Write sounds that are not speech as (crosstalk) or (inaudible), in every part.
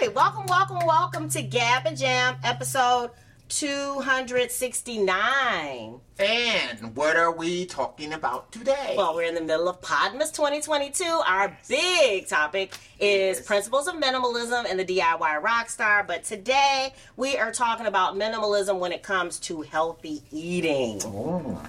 Right. Welcome, welcome, welcome to Gab and Jam, episode 269. And what are we talking about today? Well, we're in the middle of Podmas 2022. Our big topic is Yes. principles of minimalism and the DIY rockstar. But today we are talking about minimalism when it comes to healthy eating. Oh,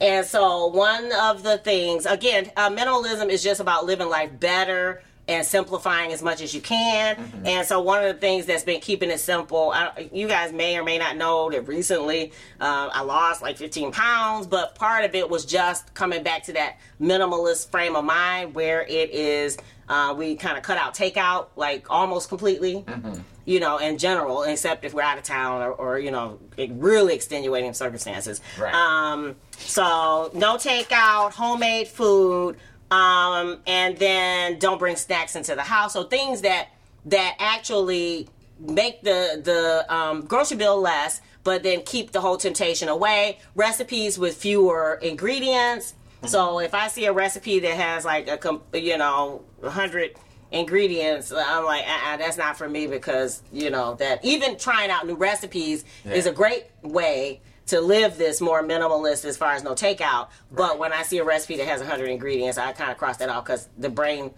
And so, one of the things, again, uh, minimalism is just about living life better and simplifying as much as you can. Mm-hmm. And so, one of the things that's been keeping it simple, I, you guys may or may not know that recently uh, I lost like 15 pounds, but part of it was just coming back to that minimalist frame of mind where it is. Uh, we kind of cut out takeout like almost completely, Mm-hmm. you know, in general, except if we're out of town or, or you know, really extenuating circumstances. Right. Um, so no takeout, homemade food, um, and then don't bring snacks into the house. So things that that actually make the the um, grocery bill less, but then keep the whole temptation away. Recipes with fewer ingredients. So if I see a recipe that has like a you know a hundred ingredients i'm like uh-uh, that's not for me because you know that even trying out new recipes is a great way to live this more minimalist as far as no takeout. But when I see a recipe that has 100 ingredients, I kind of cross that off because the brain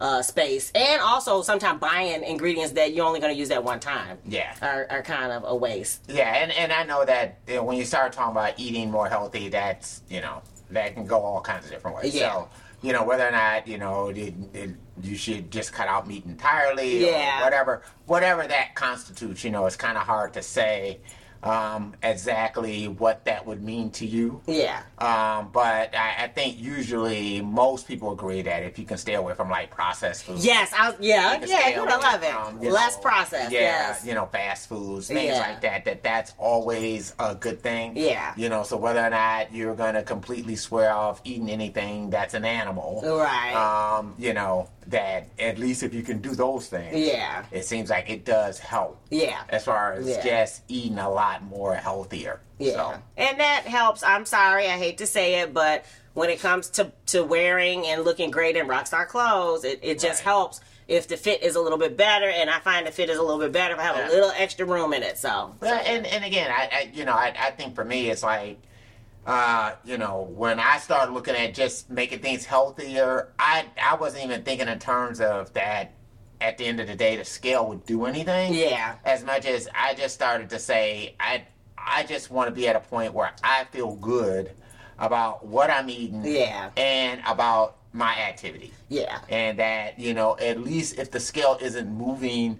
uh, space and also sometimes buying ingredients that you're only going to use that one time Yeah. are, are kind of a waste. Yeah, and, and I know that you know, when you start talking about eating more healthy, that's, you know, that can go all kinds of different ways. Yeah. So, you know, whether or not, you know, it, it, you should just cut out meat entirely Yeah. or whatever, whatever that constitutes, you know, it's kind of hard to say um, exactly what that would mean to you. Yeah. Um, but I, I think usually most people agree that if you can stay away from like processed foods. Yes, I yeah, you yeah, you would love from, it. you Less know, processed, Yeah, yes. you know, fast foods, things Yeah. like that. That that's always a good thing. Yeah. You know, so whether or not you're gonna completely swear off eating anything that's an animal, Right. Um, you know, that at least if you can do those things, Yeah. it seems like it does help. Yeah. As far as Yeah. just eating a lot more healthier. Yeah. So, And that helps. I'm sorry, I hate to say it, but when it comes to, to wearing and looking great in rockstar clothes, it, it just Right. helps if the fit is a little bit better. And I find the fit is a little bit better if I have a little extra room in it. So, Well, and and again, I, I you know, I, I think for me, it's like, uh, you know, when I started looking at just making things healthier, I I wasn't even thinking in terms of that. At the end of the day, the scale would do anything. Yeah. As much as I just started to say, I I just want to be at a point where I feel good about what I'm eating. Yeah. And about my activity yeah. and that you know at least if the scale isn't moving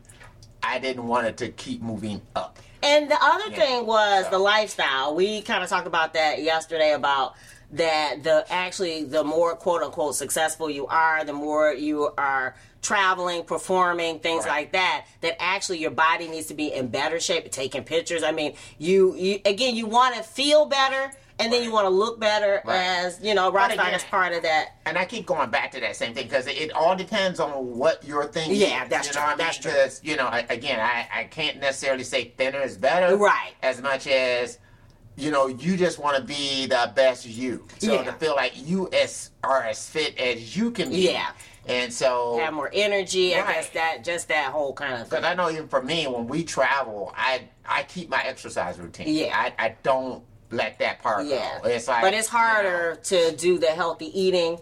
i didn't want it to keep moving up And the other Yeah. thing was So- the lifestyle. We kind of talked about that yesterday about that the actually the more quote unquote successful you are, the more you are traveling, performing, things Right. like that, that actually your body needs to be in better shape, taking pictures. I mean, you, you again you want to feel better and then you want to look better Right. as, you know, Rockstar is part of that. and i keep going back to that same thing because it, it all depends on what your thing is. Yeah, that's you true, know what I mean? that's true. 'Cause, you know I, again I, I can't necessarily say thinner is better Right. as much as you know you just want to be the best you so Yeah. to feel like you as are as fit as you can be Yeah. and so Have more energy, I Right. guess that just that whole kind of Because I know even for me, when we travel, I I keep my exercise routine. Yeah. I, I don't let that part Yeah, go. It's like, but it's harder to do the healthy eating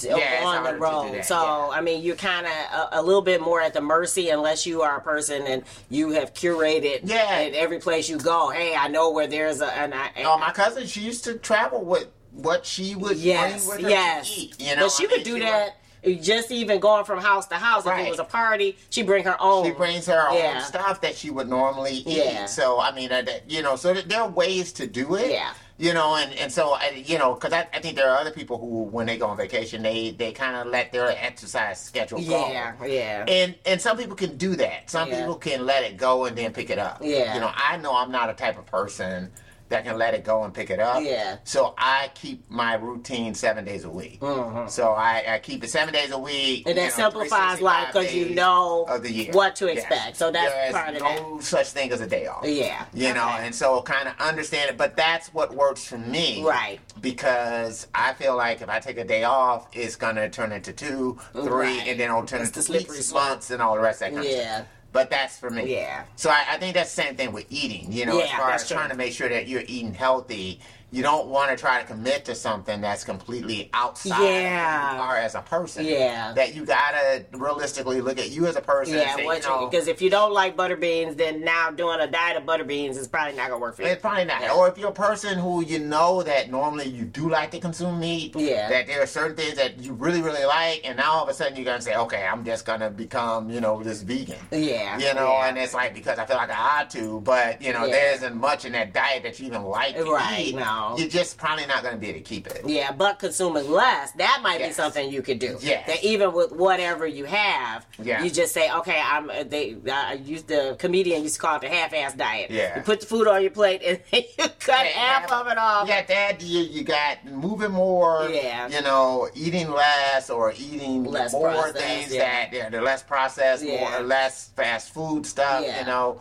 Yeah, on the road. so yeah. I mean, you're kind of a, a little bit more at the mercy unless you are a person and you have curated. Yeah. at every place you go. Hey, I know where there's a. And I, You oh, know, my cousin, she used to travel with what she would yes, bring with her yes. to eat. You know, but she I would mean, do she that. Just even going from house to house, if it was a party, she bring her own. She brings her own stuff that she would normally eat. Yeah. So I mean, uh, you know, so there are ways to do it. Yeah. You know, and, and so you know, because I, I think there are other people who, when they go on vacation, they they kind of let their exercise schedule go. Yeah, yeah. And and some people can do that. Some Yeah. people can let it go and then pick it up. Yeah. You know, I know I'm not a type of person that can let it go and pick it up. Yeah. So I keep my routine seven days a week. So I, I keep it seven days a week. Mm-hmm. And that you know, simplifies life because you know of the year. what to Yes. expect. So that's There's part of no such thing as a day off. Yeah. You know, and so kind of understand it. But that's what works for me. Right. Because I feel like if I take a day off, it's going to turn into two, three, Right. and then it'll turn It's the into slippery weeks, months, and all the rest of that kind of Yeah. But that's for me. Yeah. So I, I think that's the same thing with eating. You know, as Yeah, far as true. trying to make sure that you're eating healthy, you don't want to try to commit to something that's completely outside Yeah. of who you are as a person. Yeah. That you gotta realistically look at you as a person. Yeah, what you know, because if you don't like butter beans, then now doing a diet of butter beans is probably not gonna work for you. It's probably not. Yeah. Or if you're a person who you know that normally you do like to consume meat, Yeah. that there are certain things that you really, really like, and now all of a sudden you're gonna say, okay, I'm just gonna become, you know, this vegan. Yeah, You know, yeah. and it's like because I feel like I ought to, but you know, there isn't much in that diet that you even like to Right, eat. no. You're just probably not gonna be able to keep it. Yeah, but consuming less, that might be something you could do. Yeah. That even with whatever you have, Yeah. you just say, okay, I'm. uh, They I used the comedian used to call it the half-ass diet. Yeah. You put the food on your plate and (laughs) then you cut Yeah, half of it off. Yeah, that. You, you got moving more. Yeah. You know, eating less or eating Less more processed, things yeah. that yeah, they're less processed, Yeah. more less fast food stuff. Yeah. You know,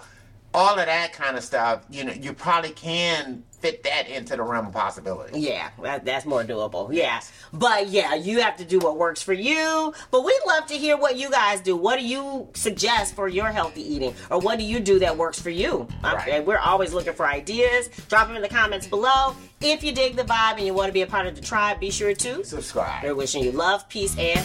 all of that kind of stuff. You know, you probably can fit that into the realm of possibility. Yeah, that, that's more doable. Yeah. But yeah, you have to do what works for you. But we'd love to hear what you guys do. What do you suggest for your healthy eating? Or what do you do that works for you? Right. we're always looking for ideas. Drop them in the comments below. If you dig the vibe and you want to be a part of the tribe, be sure to. Subscribe. We're wishing you love, peace, and